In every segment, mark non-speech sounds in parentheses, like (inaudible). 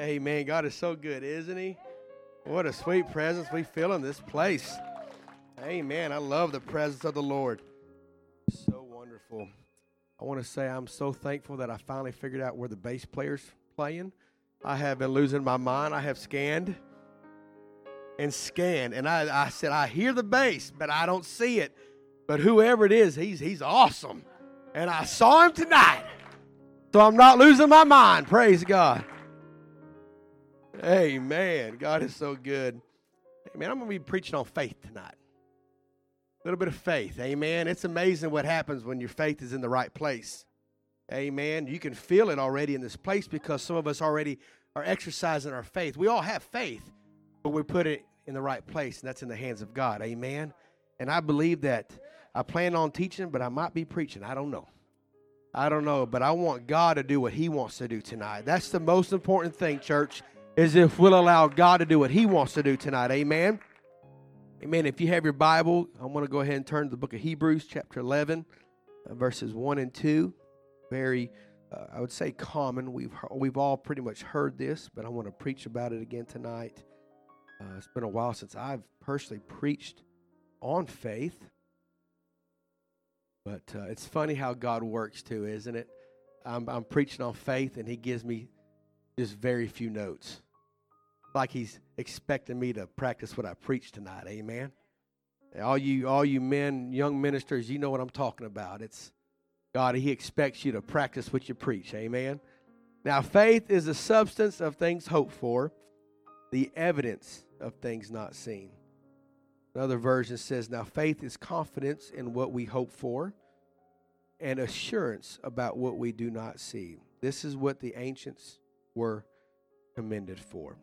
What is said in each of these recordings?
Amen. God is so good, isn't He? What a sweet presence we feel in this place. Amen. I love the presence of the Lord. So wonderful. I want to say I'm so thankful that I finally figured out where the bass player's playing. I have been losing my mind. I have scanned and scanned, and I, I said, I hear the bass, but I don't see it. But whoever it is, he's he's awesome. And I saw him tonight. So I'm not losing my mind. Praise God. Amen. God is so good. Amen. I'm going to be preaching on faith tonight. A little bit of faith. Amen. It's amazing what happens when your faith is in the right place. Amen. You can feel it already in this place because some of us already are exercising our faith. We all have faith, but we put it in the right place, and that's in the hands of God. Amen. And I believe that I plan on teaching, but I might be preaching. I don't know. I don't know, but I want God to do what He wants to do tonight. That's the most important thing, church, is if we'll allow God to do what He wants to do tonight. Amen. Amen. If you have your Bible, I want to go ahead and turn to the book of Hebrews, chapter 11, uh, verses 1 and 2. Very, uh, I would say, common. We've, we've all pretty much heard this, but I want to preach about it again tonight. Uh, it's been a while since I've personally preached on faith. But uh, it's funny how God works too, isn't it? I'm, I'm preaching on faith, and He gives me just very few notes like he's expecting me to practice what I preach tonight. Amen. All you, all you men, young ministers, you know what I'm talking about. It's God. He expects you to practice what you preach. Amen. Now, faith is the substance of things hoped for, the evidence of things not seen. Another version says, "Now faith is confidence in what we hope for, and assurance about what we do not see." This is what the ancients were commended for.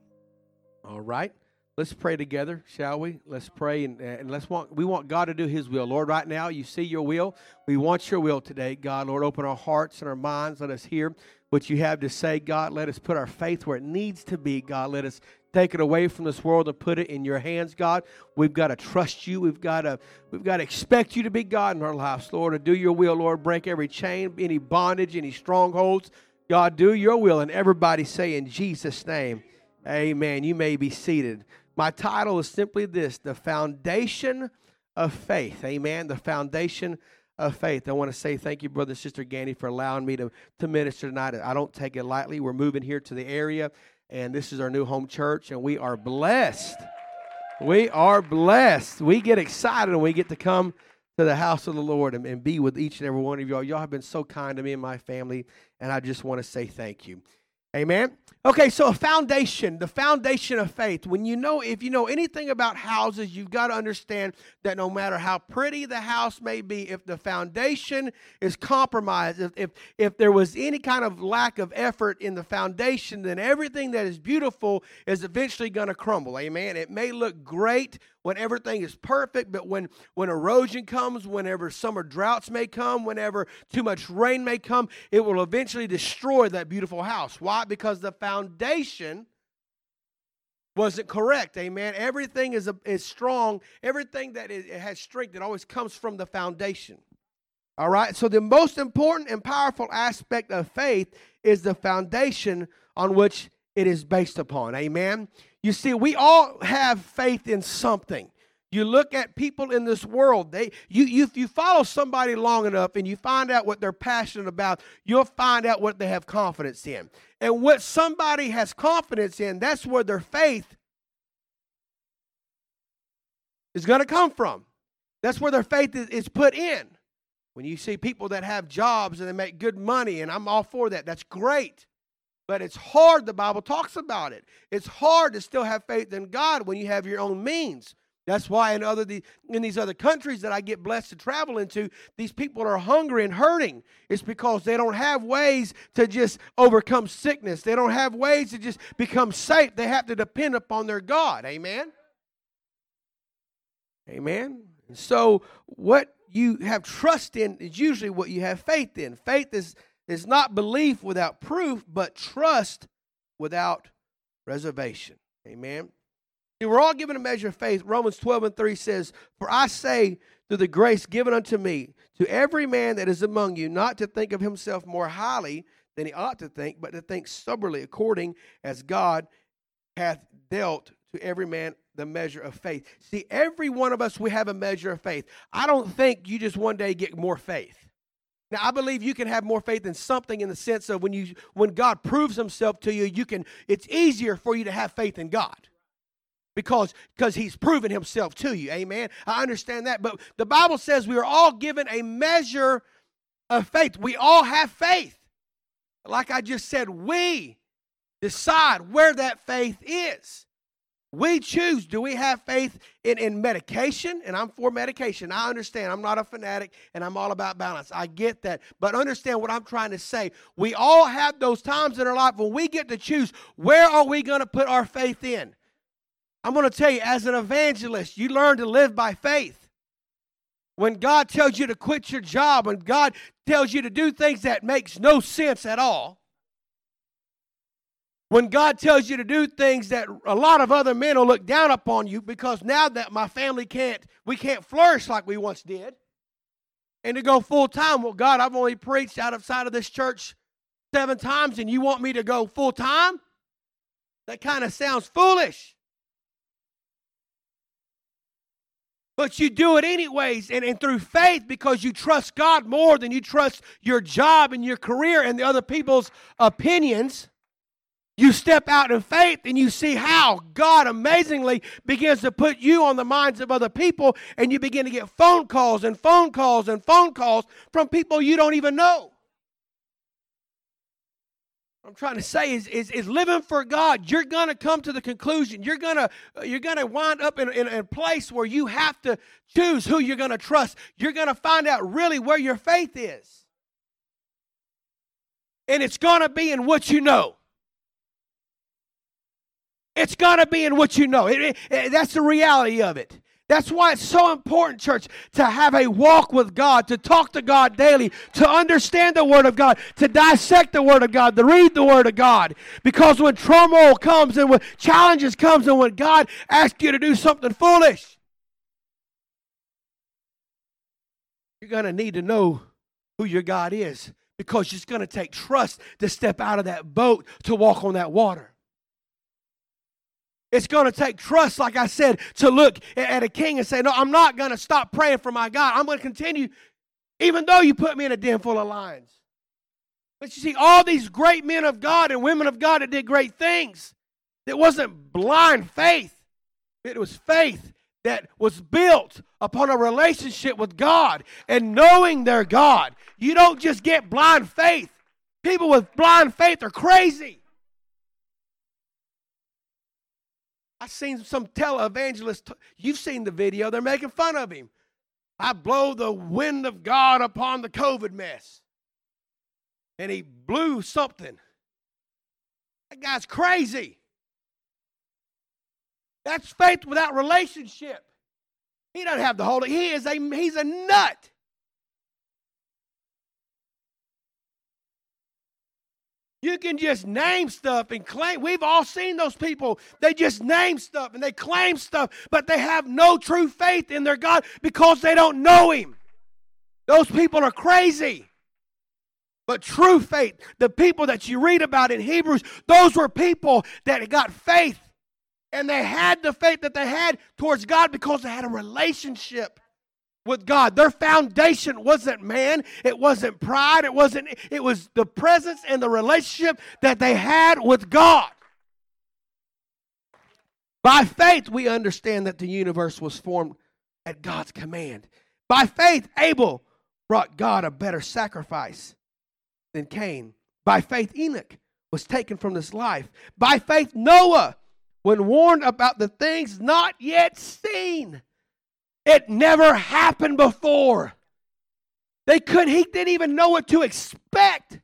All right. Let's pray together, shall we? Let's pray and, and let's want we want God to do his will. Lord, right now you see your will. We want your will today. God, Lord, open our hearts and our minds. Let us hear what you have to say, God. Let us put our faith where it needs to be, God. Let us take it away from this world and put it in your hands, God. We've got to trust you. We've got to we've got to expect you to be God in our lives, Lord, to do your will, Lord. Break every chain, any bondage, any strongholds. God, do your will. And everybody say in Jesus' name. Amen. You may be seated. My title is simply this The Foundation of Faith. Amen. The Foundation of Faith. I want to say thank you, Brother and Sister Gandy, for allowing me to, to minister tonight. I don't take it lightly. We're moving here to the area, and this is our new home church, and we are blessed. We are blessed. We get excited when we get to come to the house of the Lord and, and be with each and every one of y'all. Y'all have been so kind to me and my family, and I just want to say thank you. Amen. Okay, so a foundation, the foundation of faith. When you know, if you know anything about houses, you've got to understand that no matter how pretty the house may be, if the foundation is compromised, if, if, if there was any kind of lack of effort in the foundation, then everything that is beautiful is eventually going to crumble. Amen. It may look great when everything is perfect, but when, when erosion comes, whenever summer droughts may come, whenever too much rain may come, it will eventually destroy that beautiful house. Why? Because the foundation wasn't correct. Amen. Everything is, a, is strong. Everything that is, has strength, it always comes from the foundation. All right. So the most important and powerful aspect of faith is the foundation on which it is based upon. Amen. You see, we all have faith in something. You look at people in this world, they you, you if you follow somebody long enough and you find out what they're passionate about, you'll find out what they have confidence in. And what somebody has confidence in, that's where their faith is going to come from. That's where their faith is put in. When you see people that have jobs and they make good money, and I'm all for that, that's great. But it's hard, the Bible talks about it. It's hard to still have faith in God when you have your own means. That's why in other in these other countries that I get blessed to travel into, these people are hungry and hurting. It's because they don't have ways to just overcome sickness. They don't have ways to just become safe. They have to depend upon their God. Amen. Amen. So what you have trust in is usually what you have faith in. Faith is is not belief without proof, but trust without reservation. Amen. See, we're all given a measure of faith. Romans 12 and 3 says, For I say, through the grace given unto me, to every man that is among you, not to think of himself more highly than he ought to think, but to think soberly, according as God hath dealt to every man the measure of faith. See, every one of us, we have a measure of faith. I don't think you just one day get more faith. Now, I believe you can have more faith in something in the sense of when you when God proves himself to you, you can it's easier for you to have faith in God. Because because he's proven himself to you. Amen. I understand that, but the Bible says we are all given a measure of faith. We all have faith. Like I just said, we decide where that faith is. We choose. Do we have faith in, in medication? And I'm for medication. I understand. I'm not a fanatic and I'm all about balance. I get that. But understand what I'm trying to say. We all have those times in our life when we get to choose where are we going to put our faith in? I'm going to tell you, as an evangelist, you learn to live by faith. When God tells you to quit your job, when God tells you to do things that makes no sense at all, when God tells you to do things that a lot of other men will look down upon you because now that my family can't, we can't flourish like we once did. And to go full time, well, God, I've only preached out of sight of this church seven times and you want me to go full time? That kind of sounds foolish. But you do it anyways, and, and through faith because you trust God more than you trust your job and your career and the other people's opinions. You step out in faith and you see how God amazingly begins to put you on the minds of other people, and you begin to get phone calls and phone calls and phone calls from people you don't even know. What I'm trying to say is, is, is living for God. You're gonna come to the conclusion. You're gonna you're gonna wind up in, in, in a place where you have to choose who you're gonna trust. You're gonna find out really where your faith is, and it's gonna be in what you know. It's got to be in what you know. It, it, it, that's the reality of it. That's why it's so important, church, to have a walk with God, to talk to God daily, to understand the Word of God, to dissect the Word of God, to read the Word of God. Because when turmoil comes and when challenges comes and when God asks you to do something foolish, you're going to need to know who your God is because it's going to take trust to step out of that boat to walk on that water. It's going to take trust, like I said, to look at a king and say, No, I'm not going to stop praying for my God. I'm going to continue, even though you put me in a den full of lions. But you see, all these great men of God and women of God that did great things, it wasn't blind faith, it was faith that was built upon a relationship with God and knowing their God. You don't just get blind faith. People with blind faith are crazy. I seen some televangelist. You've seen the video. They're making fun of him. I blow the wind of God upon the COVID mess. And he blew something. That guy's crazy. That's faith without relationship. He doesn't have the Holy. He is a he's a nut. You can just name stuff and claim. We've all seen those people. They just name stuff and they claim stuff, but they have no true faith in their God because they don't know Him. Those people are crazy. But true faith, the people that you read about in Hebrews, those were people that got faith. And they had the faith that they had towards God because they had a relationship with God. Their foundation wasn't man, it wasn't pride, it wasn't it was the presence and the relationship that they had with God. By faith we understand that the universe was formed at God's command. By faith Abel brought God a better sacrifice than Cain. By faith Enoch was taken from this life. By faith Noah when warned about the things not yet seen it never happened before. They couldn't. he didn't even know what to expect.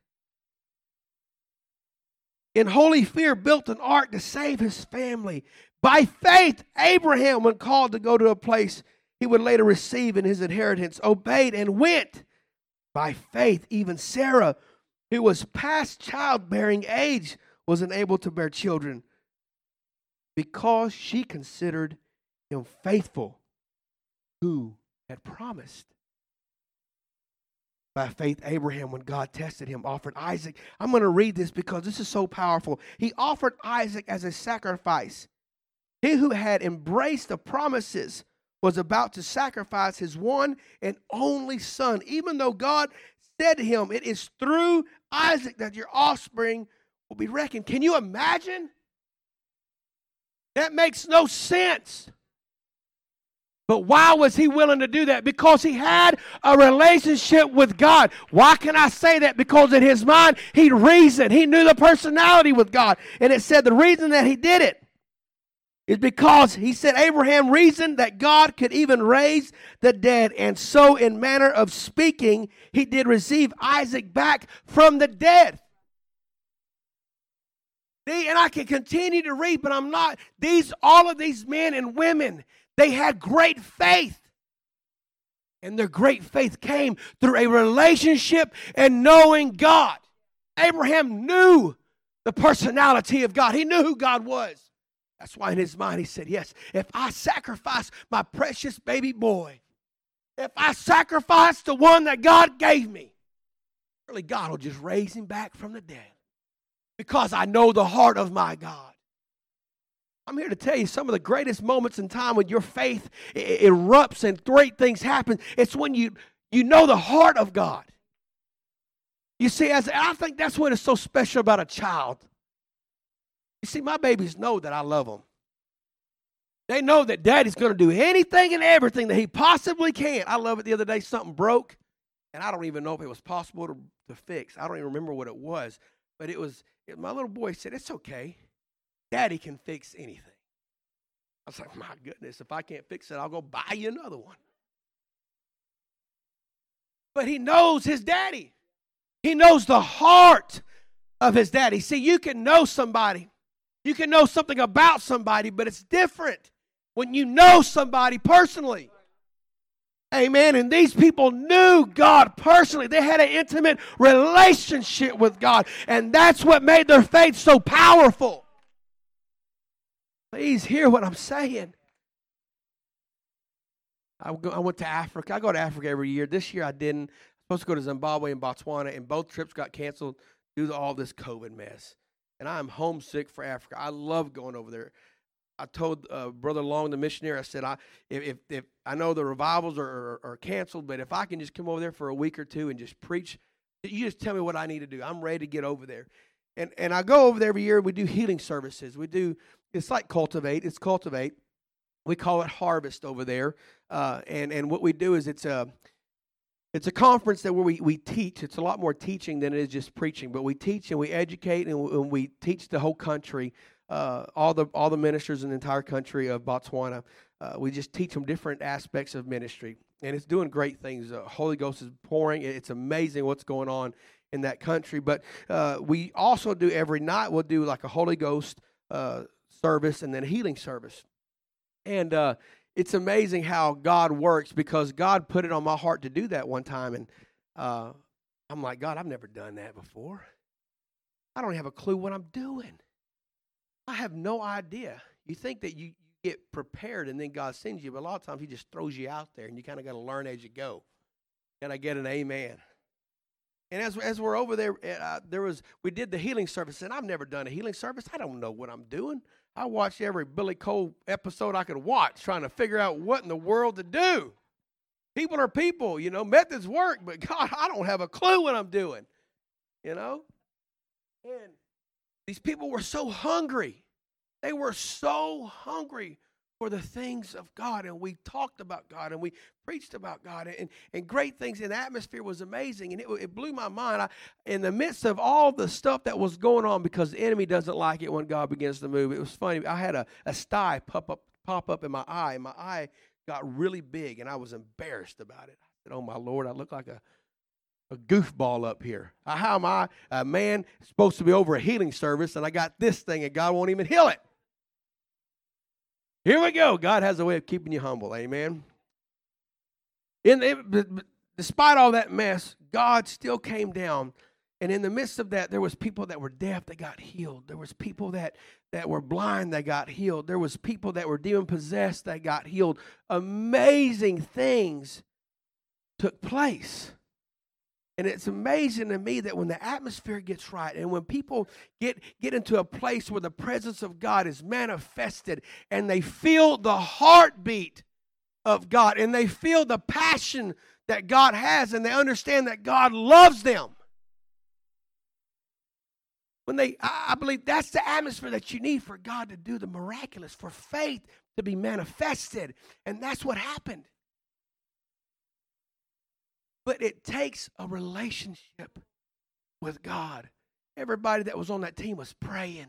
In holy fear built an ark to save his family. By faith, Abraham, when called to go to a place he would later receive in his inheritance, obeyed and went. By faith, even Sarah, who was past childbearing age, was unable to bear children because she considered him faithful who had promised. By faith, Abraham, when God tested him, offered Isaac. I'm going to read this because this is so powerful. He offered Isaac as a sacrifice. He who had embraced the promises was about to sacrifice his one and only son, even though God said to him, It is through Isaac that your offspring will be reckoned. Can you imagine? That makes no sense. But why was he willing to do that? Because he had a relationship with God. Why can I say that? Because in his mind, he reasoned. He knew the personality with God. And it said the reason that he did it is because he said Abraham reasoned that God could even raise the dead. And so, in manner of speaking, he did receive Isaac back from the dead. And I can continue to read, but I'm not. These, all of these men and women, they had great faith. And their great faith came through a relationship and knowing God. Abraham knew the personality of God, he knew who God was. That's why in his mind he said, Yes, if I sacrifice my precious baby boy, if I sacrifice the one that God gave me, surely God will just raise him back from the dead because I know the heart of my God. I'm here to tell you some of the greatest moments in time when your faith erupts and great things happen. It's when you you know the heart of God. You see, as I think that's what is so special about a child. You see, my babies know that I love them. They know that daddy's going to do anything and everything that he possibly can. I love it. The other day, something broke, and I don't even know if it was possible to, to fix. I don't even remember what it was, but it was. It, my little boy said, "It's okay. Daddy can fix anything. I was like, my goodness, if I can't fix it, I'll go buy you another one. But he knows his daddy. He knows the heart of his daddy. See, you can know somebody, you can know something about somebody, but it's different when you know somebody personally. Amen. And these people knew God personally. They had an intimate relationship with God. And that's what made their faith so powerful. Please hear what I'm saying. I, went to Africa. I go to Africa every year. This year I didn't. I was supposed to go to Zimbabwe and Botswana, and both trips got canceled due to all this COVID mess. And I'm homesick for Africa. I love going over there. I told uh, Brother Long, the missionary, I said, I if, if, if I know the revivals are, are, are, canceled, but if I can just come over there for a week or two and just preach, you just tell me what I need to do. I'm ready to get over there. And and I go over there every year. We do healing services. We do it's like cultivate. It's cultivate. We call it harvest over there. Uh, and and what we do is it's a it's a conference that where we, we teach. It's a lot more teaching than it is just preaching. But we teach and we educate and we, and we teach the whole country, uh, all the all the ministers in the entire country of Botswana. Uh, we just teach them different aspects of ministry, and it's doing great things. The Holy Ghost is pouring. It's amazing what's going on in that country. But uh, we also do every night. We'll do like a Holy Ghost uh, service and then healing service. And uh, it's amazing how God works because God put it on my heart to do that one time. And uh, I'm like, God, I've never done that before. I don't have a clue what I'm doing. I have no idea. You think that you, get prepared and then God sends you, but a lot of times He just throws you out there and you kind of got to learn as you go. And I get an amen. And as, as we're over there, uh, there was we did the healing service, and I've never done a healing service. I don't know what I'm doing. I watched every Billy Cole episode I could watch, trying to figure out what in the world to do. People are people, you know. Methods work, but (laughs) God, I don't have a clue what I'm doing, you know. And these people were so hungry. They were so hungry for the things of God. And we talked about God and we preached about God and, and great things. And the atmosphere was amazing. And it, it blew my mind. I, in the midst of all the stuff that was going on, because the enemy doesn't like it when God begins to move, it was funny. I had a, a sty pop up, pop up in my eye. And my eye got really big and I was embarrassed about it. I said, Oh, my Lord, I look like a a goofball up here. How am I, a man supposed to be over a healing service, and I got this thing, and God won't even heal it? Here we go. God has a way of keeping you humble. Amen. In the, despite all that mess, God still came down. And in the midst of that, there was people that were deaf that got healed. There was people that, that were blind that got healed. There was people that were demon possessed that got healed. Amazing things took place. And it's amazing to me that when the atmosphere gets right and when people get, get into a place where the presence of God is manifested and they feel the heartbeat of God and they feel the passion that God has and they understand that God loves them. When they, I believe that's the atmosphere that you need for God to do the miraculous, for faith to be manifested. And that's what happened. But it takes a relationship with God. Everybody that was on that team was praying.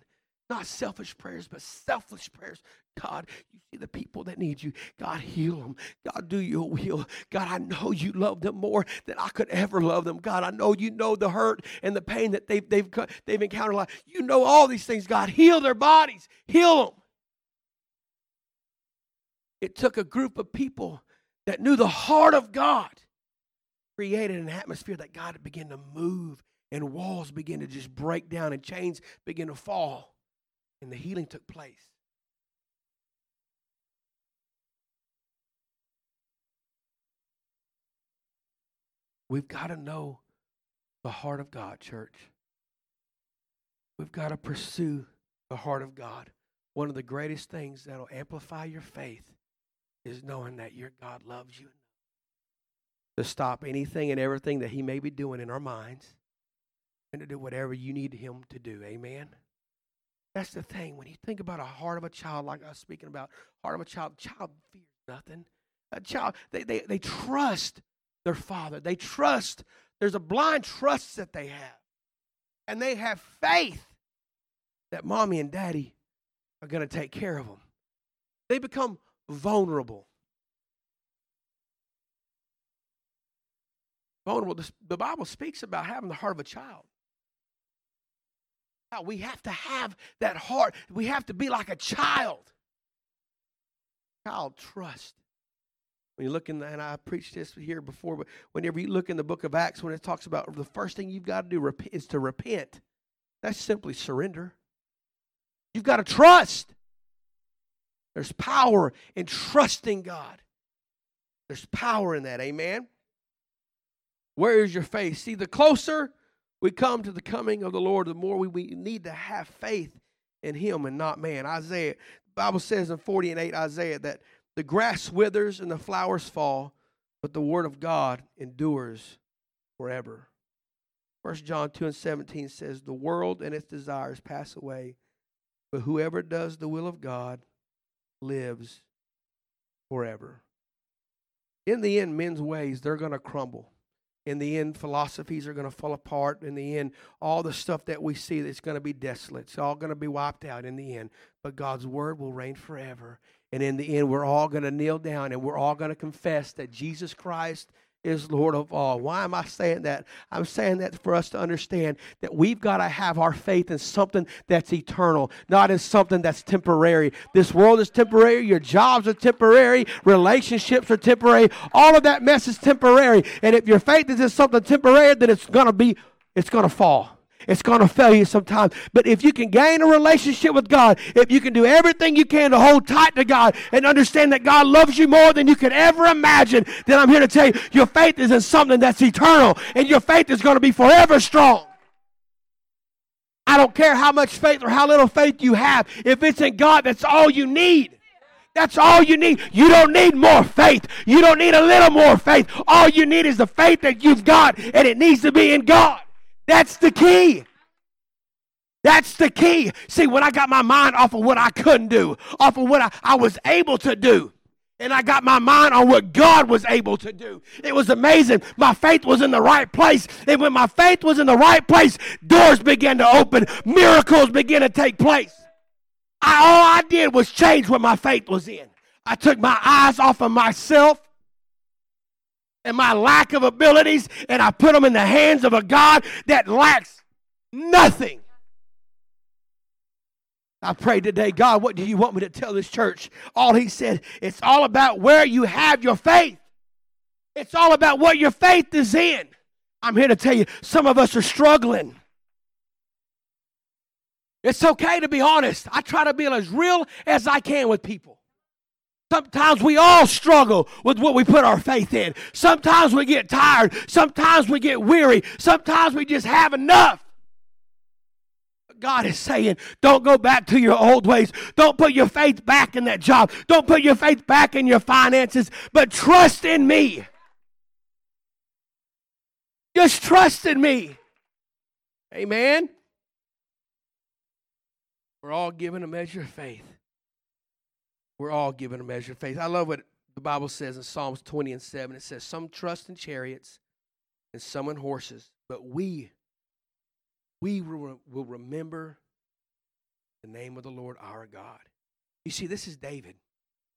Not selfish prayers, but selfless prayers. God, you see the people that need you. God, heal them. God, do your will. God, I know you love them more than I could ever love them. God, I know you know the hurt and the pain that they've, they've, they've encountered. You know all these things. God, heal their bodies. Heal them. It took a group of people that knew the heart of God created an atmosphere that God began to move and walls began to just break down and chains began to fall and the healing took place. We've got to know the heart of God, church. We've got to pursue the heart of God. One of the greatest things that'll amplify your faith is knowing that your God loves you to stop anything and everything that He may be doing in our minds and to do whatever you need Him to do. Amen. That's the thing. When you think about a heart of a child, like I was speaking about, heart of a child, child fears nothing. A child, they, they, they trust their father. They trust, there's a blind trust that they have. And they have faith that mommy and daddy are going to take care of them. They become vulnerable. Vulnerable. The Bible speaks about having the heart of a child. We have to have that heart. We have to be like a child. Child trust. When you look in, the, and I preached this here before, but whenever you look in the book of Acts, when it talks about the first thing you've got to do is to repent, that's simply surrender. You've got to trust. There's power in trusting God. There's power in that. Amen. Where is your faith? See, the closer we come to the coming of the Lord, the more we, we need to have faith in Him and not man. Isaiah, Bible says in 40 and 8 Isaiah that the grass withers and the flowers fall, but the word of God endures forever. First John 2 and 17 says, The world and its desires pass away, but whoever does the will of God lives forever. In the end, men's ways, they're going to crumble. In the end, philosophies are going to fall apart. In the end, all the stuff that we see that's going to be desolate. It's all going to be wiped out in the end. But God's word will reign forever. And in the end, we're all going to kneel down and we're all going to confess that Jesus Christ is Lord of all. Why am I saying that? I'm saying that for us to understand that we've got to have our faith in something that's eternal, not in something that's temporary. This world is temporary, your jobs are temporary, relationships are temporary. All of that mess is temporary. And if your faith is in something temporary, then it's going to be it's going to fall. It's going to fail you sometimes. But if you can gain a relationship with God, if you can do everything you can to hold tight to God and understand that God loves you more than you could ever imagine, then I'm here to tell you your faith is in something that's eternal and your faith is going to be forever strong. I don't care how much faith or how little faith you have. If it's in God, that's all you need. That's all you need. You don't need more faith. You don't need a little more faith. All you need is the faith that you've got, and it needs to be in God. That's the key. That's the key. See, when I got my mind off of what I couldn't do, off of what I, I was able to do, and I got my mind on what God was able to do. It was amazing. My faith was in the right place. And when my faith was in the right place, doors began to open, miracles began to take place. I, all I did was change what my faith was in. I took my eyes off of myself and my lack of abilities, and I put them in the hands of a God that lacks nothing. I pray today, God, what do you want me to tell this church? All he said, it's all about where you have your faith. It's all about what your faith is in. I'm here to tell you, some of us are struggling. It's okay to be honest. I try to be as real as I can with people. Sometimes we all struggle with what we put our faith in. Sometimes we get tired. Sometimes we get weary. Sometimes we just have enough. God is saying, don't go back to your old ways. Don't put your faith back in that job. Don't put your faith back in your finances, but trust in me. Just trust in me. Amen. We're all given a measure of faith. We're all given a measure of faith. I love what the Bible says in Psalms 20 and 7. It says, Some trust in chariots and some in horses, but we, we will remember the name of the Lord our God. You see, this is David.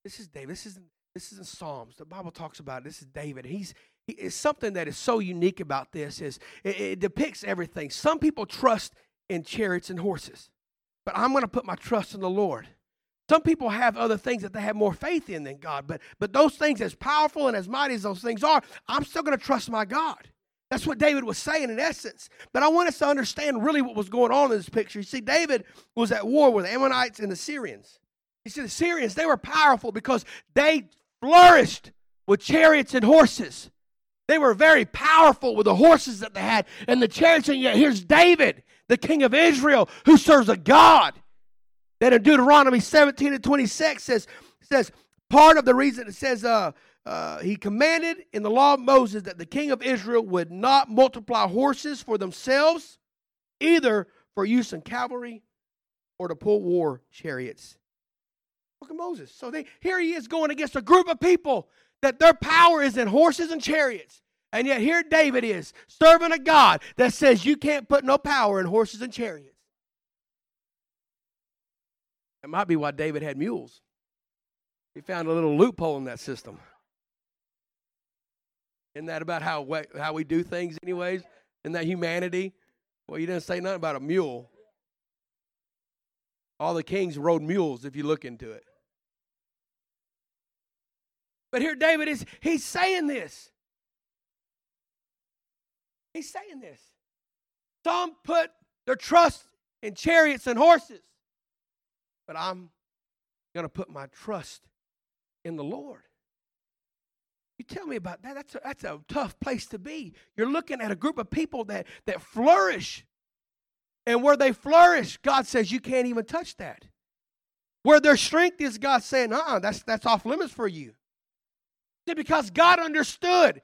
This is David. This is this is in Psalms. The Bible talks about it. This is David. He's he, it's something that is so unique about this is it, it depicts everything. Some people trust in chariots and horses, but I'm going to put my trust in the Lord. Some people have other things that they have more faith in than God, but, but those things, as powerful and as mighty as those things are, I'm still going to trust my God. That's what David was saying in essence. But I want us to understand really what was going on in this picture. You see, David was at war with the Ammonites and the Syrians. You see, the Syrians, they were powerful because they flourished with chariots and horses. They were very powerful with the horses that they had and the chariots. And yet, here's David, the king of Israel, who serves a God that in Deuteronomy 17 and 26 says, says part of the reason it says uh, uh, he commanded in the law of Moses that the king of Israel would not multiply horses for themselves, either for use in cavalry or to pull war chariots. Look at Moses. So they, here he is going against a group of people that their power is in horses and chariots. And yet here David is serving a God that says you can't put no power in horses and chariots. That might be why David had mules. He found a little loophole in that system. Isn't that about how, how we do things, anyways? In that humanity? Well, you didn't say nothing about a mule. All the kings rode mules if you look into it. But here David is, he's saying this. He's saying this. Some put their trust in chariots and horses but I'm going to put my trust in the Lord. You tell me about that. That's a, that's a tough place to be. You're looking at a group of people that, that flourish. And where they flourish, God says you can't even touch that. Where their strength is, God saying, uh uh that's, that's off limits for you. Because God understood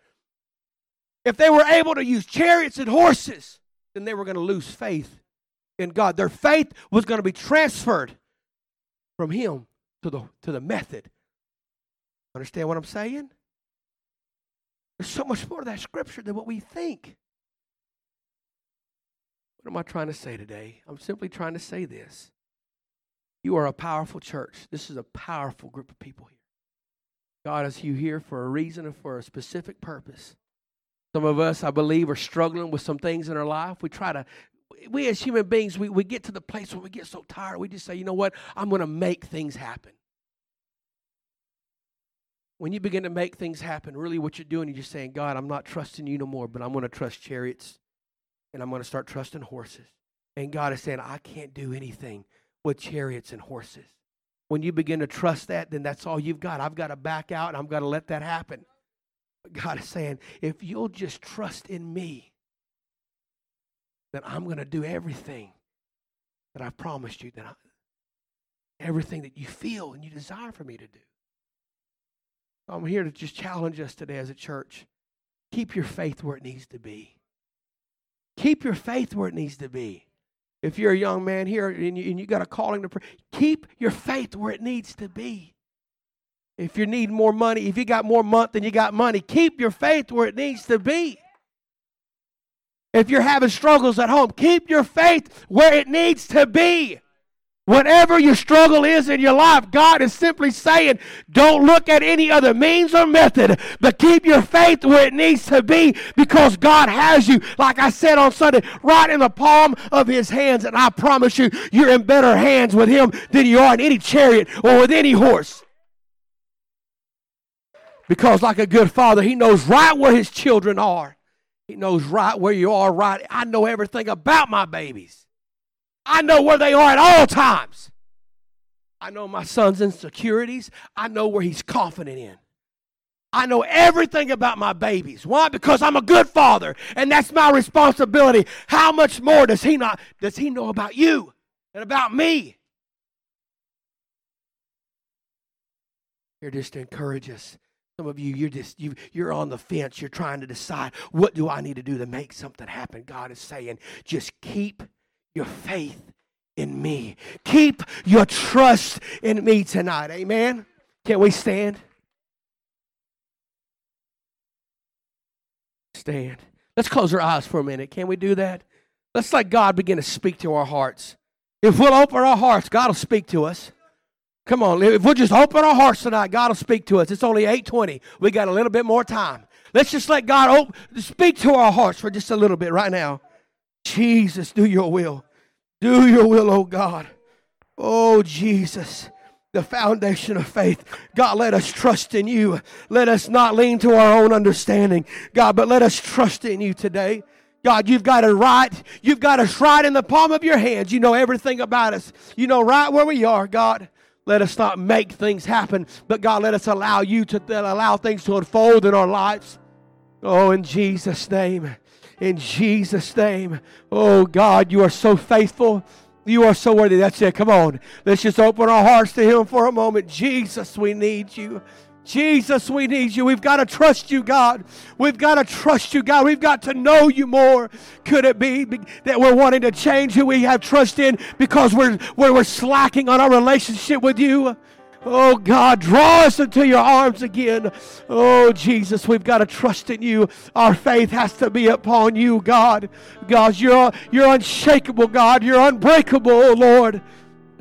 if they were able to use chariots and horses, then they were going to lose faith in God. Their faith was going to be transferred from him to the to the method. Understand what I'm saying? There's so much more to that scripture than what we think. What am I trying to say today? I'm simply trying to say this. You are a powerful church. This is a powerful group of people here. God has you here for a reason and for a specific purpose. Some of us, I believe, are struggling with some things in our life. We try to we as human beings, we, we get to the place where we get so tired, we just say, you know what? I'm going to make things happen. When you begin to make things happen, really what you're doing, you're just saying, God, I'm not trusting you no more, but I'm going to trust chariots and I'm going to start trusting horses. And God is saying, I can't do anything with chariots and horses. When you begin to trust that, then that's all you've got. I've got to back out and I've got to let that happen. But God is saying, if you'll just trust in me, that I'm going to do everything that I've promised you, that I, everything that you feel and you desire for me to do. I'm here to just challenge us today as a church. Keep your faith where it needs to be. Keep your faith where it needs to be. If you're a young man here and you, and you got a calling to pray, keep your faith where it needs to be. If you need more money, if you got more month than you got money, keep your faith where it needs to be. If you're having struggles at home, keep your faith where it needs to be. Whatever your struggle is in your life, God is simply saying, don't look at any other means or method, but keep your faith where it needs to be because God has you, like I said on Sunday, right in the palm of His hands. And I promise you, you're in better hands with Him than you are in any chariot or with any horse. Because, like a good father, He knows right where His children are. He knows right where you are, right. I know everything about my babies. I know where they are at all times. I know my son's insecurities. I know where he's confident in. I know everything about my babies. Why? Because I'm a good father, and that's my responsibility. How much more does he not does he know about you and about me? Here just to encourage us. Some of you, you're just you you're on the fence. You're trying to decide what do I need to do to make something happen. God is saying, just keep your faith in me. Keep your trust in me tonight. Amen. Can we stand? stand. Let's close our eyes for a minute. Can we do that? Let's let God begin to speak to our hearts. If we'll open our hearts, God will speak to us. Come on, if we'll just open our hearts tonight, God will speak to us. It's only 8:20. We got a little bit more time. Let's just let God op- speak to our hearts for just a little bit right now. Jesus, do your will. Do your will, oh God. Oh Jesus the foundation of faith. God, let us trust in you. Let us not lean to our own understanding, God, but let us trust in you today. God, you've got it right. You've got us right in the palm of your hands. You know everything about us. You know right where we are, God. Let us not make things happen, but God, let us allow you to allow things to unfold in our lives. Oh, in Jesus' name. In Jesus' name. Oh, God, you are so faithful. You are so worthy. That's it. Come on. Let's just open our hearts to Him for a moment. Jesus, we need you. Jesus, we need you. We've got to trust you, God. We've got to trust you, God. We've got to know you more. Could it be that we're wanting to change who we have trust in because we're, we're slacking on our relationship with you? Oh God, draw us into your arms again. Oh Jesus, we've got to trust in you. Our faith has to be upon you, God. God, you're, you're unshakable, God. You're unbreakable, oh Lord.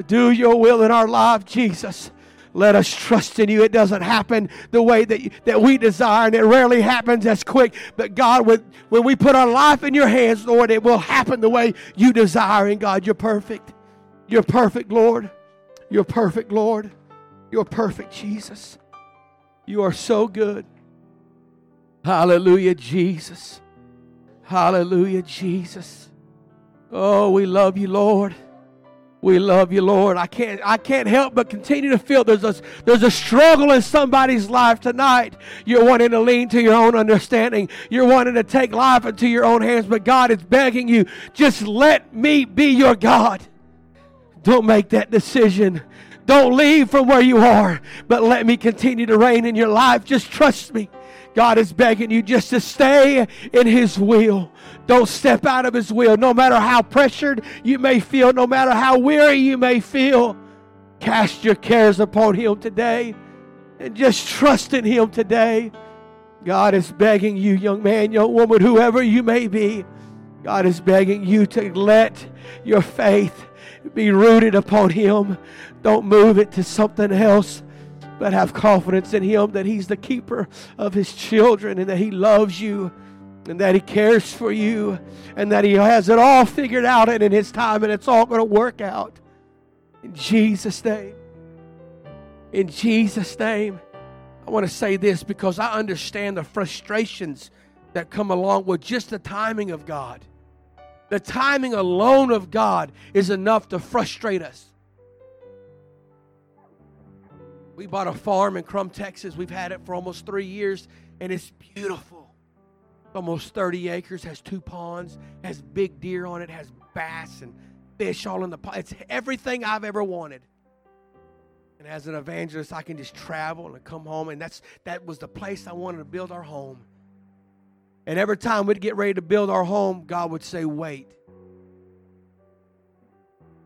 Do your will in our life, Jesus. Let us trust in you. It doesn't happen the way that, that we desire, and it rarely happens as quick. But God, when, when we put our life in your hands, Lord, it will happen the way you desire. And God, you're perfect. You're perfect, Lord. You're perfect, Lord. You're perfect, Jesus. You are so good. Hallelujah, Jesus. Hallelujah, Jesus. Oh, we love you, Lord. We love you, Lord. I can't I can't help but continue to feel there's a there's a struggle in somebody's life tonight. You're wanting to lean to your own understanding. You're wanting to take life into your own hands, but God is begging you, just let me be your God. Don't make that decision. Don't leave from where you are, but let me continue to reign in your life. Just trust me. God is begging you just to stay in His will. Don't step out of His will, no matter how pressured you may feel, no matter how weary you may feel. Cast your cares upon Him today and just trust in Him today. God is begging you, young man, young woman, whoever you may be. God is begging you to let your faith be rooted upon Him. Don't move it to something else, but have confidence in Him that He's the keeper of His children and that He loves you and that He cares for you and that He has it all figured out and in His time and it's all going to work out. In Jesus' name. In Jesus' name. I want to say this because I understand the frustrations that come along with just the timing of God. The timing alone of God is enough to frustrate us. We bought a farm in Krum, Texas. We've had it for almost three years, and it's beautiful. Almost 30 acres, has two ponds, has big deer on it, has bass and fish all in the pond. It's everything I've ever wanted. And as an evangelist, I can just travel and come home, and that's that was the place I wanted to build our home. And every time we'd get ready to build our home, God would say, Wait.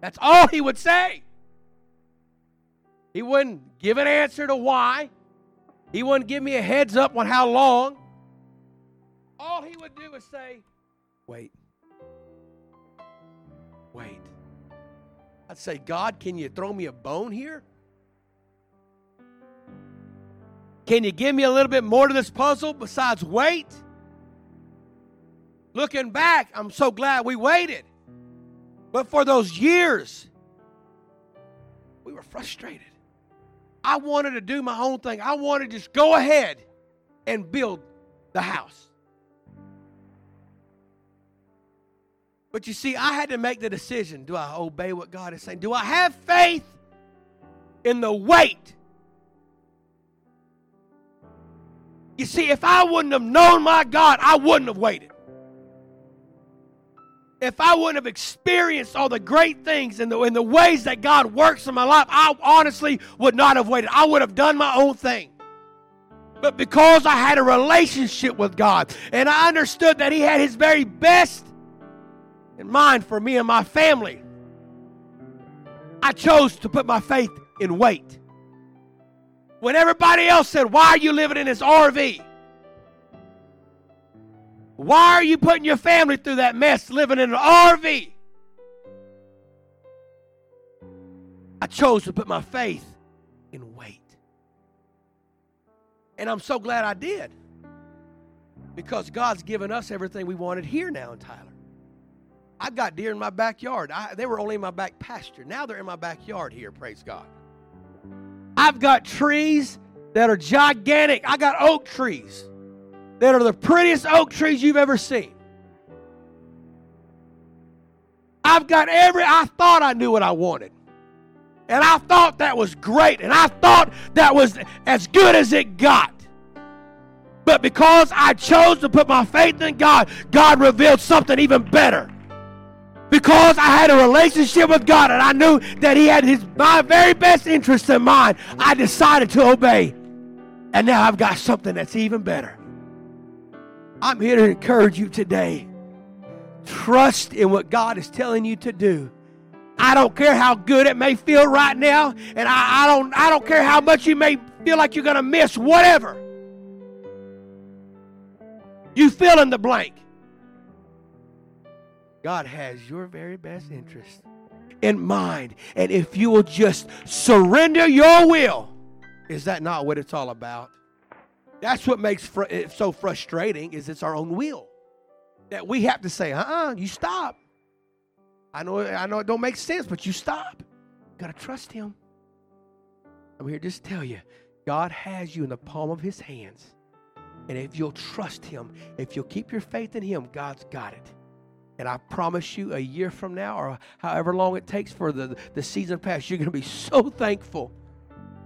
That's all He would say. He wouldn't give an answer to why. He wouldn't give me a heads up on how long. All he would do is say, Wait. Wait. I'd say, God, can you throw me a bone here? Can you give me a little bit more to this puzzle besides wait? Looking back, I'm so glad we waited. But for those years, we were frustrated. I wanted to do my own thing. I wanted to just go ahead and build the house. But you see, I had to make the decision do I obey what God is saying? Do I have faith in the wait. You see, if I wouldn't have known my God, I wouldn't have waited. If I wouldn't have experienced all the great things and the, in the ways that God works in my life, I honestly would not have waited. I would have done my own thing. But because I had a relationship with God and I understood that He had His very best in mind for me and my family, I chose to put my faith in wait. When everybody else said, Why are you living in this RV? Why are you putting your family through that mess living in an RV? I chose to put my faith in wait. And I'm so glad I did. Because God's given us everything we wanted here now in Tyler. I've got deer in my backyard. I, they were only in my back pasture. Now they're in my backyard here, praise God. I've got trees that are gigantic. I got oak trees that are the prettiest oak trees you've ever seen. I've got every, I thought I knew what I wanted. And I thought that was great. And I thought that was as good as it got. But because I chose to put my faith in God, God revealed something even better. Because I had a relationship with God and I knew that He had His my very best interest in mind, I decided to obey. And now I've got something that's even better. I'm here to encourage you today. Trust in what God is telling you to do. I don't care how good it may feel right now, and I, I don't I don't care how much you may feel like you're gonna miss whatever. You fill in the blank. God has your very best interest in mind. And if you will just surrender your will, is that not what it's all about? That's what makes fr- it so frustrating is it's our own will. That we have to say, uh-uh, you stop. I know, I know it don't make sense, but you stop. You gotta trust him. I'm here just to tell you, God has you in the palm of his hands. And if you'll trust him, if you'll keep your faith in him, God's got it. And I promise you, a year from now, or however long it takes for the, the season pass, you're going to be so thankful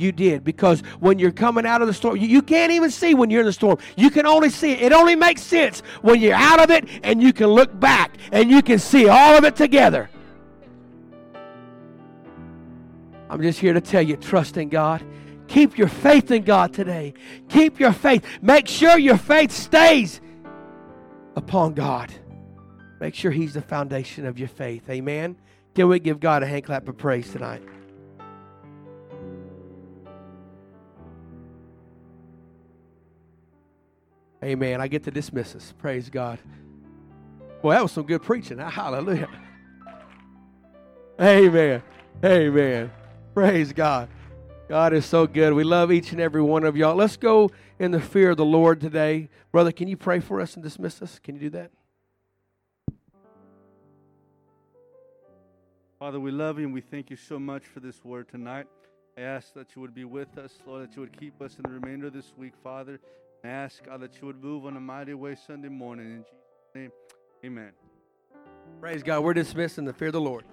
you did. Because when you're coming out of the storm, you, you can't even see when you're in the storm. You can only see it. It only makes sense when you're out of it and you can look back and you can see all of it together. I'm just here to tell you trust in God. Keep your faith in God today. Keep your faith. Make sure your faith stays upon God. Make sure He's the foundation of your faith. Amen. Can we give God a hand clap of praise tonight? Amen. I get to dismiss us. Praise God. Well, that was some good preaching. (laughs) Hallelujah. Amen. Amen. Praise God. God is so good. We love each and every one of y'all. Let's go in the fear of the Lord today. Brother, can you pray for us and dismiss us? Can you do that? Father, we love you and we thank you so much for this word tonight. I ask that you would be with us, Lord, that you would keep us in the remainder of this week, Father. I ask, God, that you would move on a mighty way Sunday morning. In Jesus' name, amen. Praise God. We're dismissed in the fear of the Lord.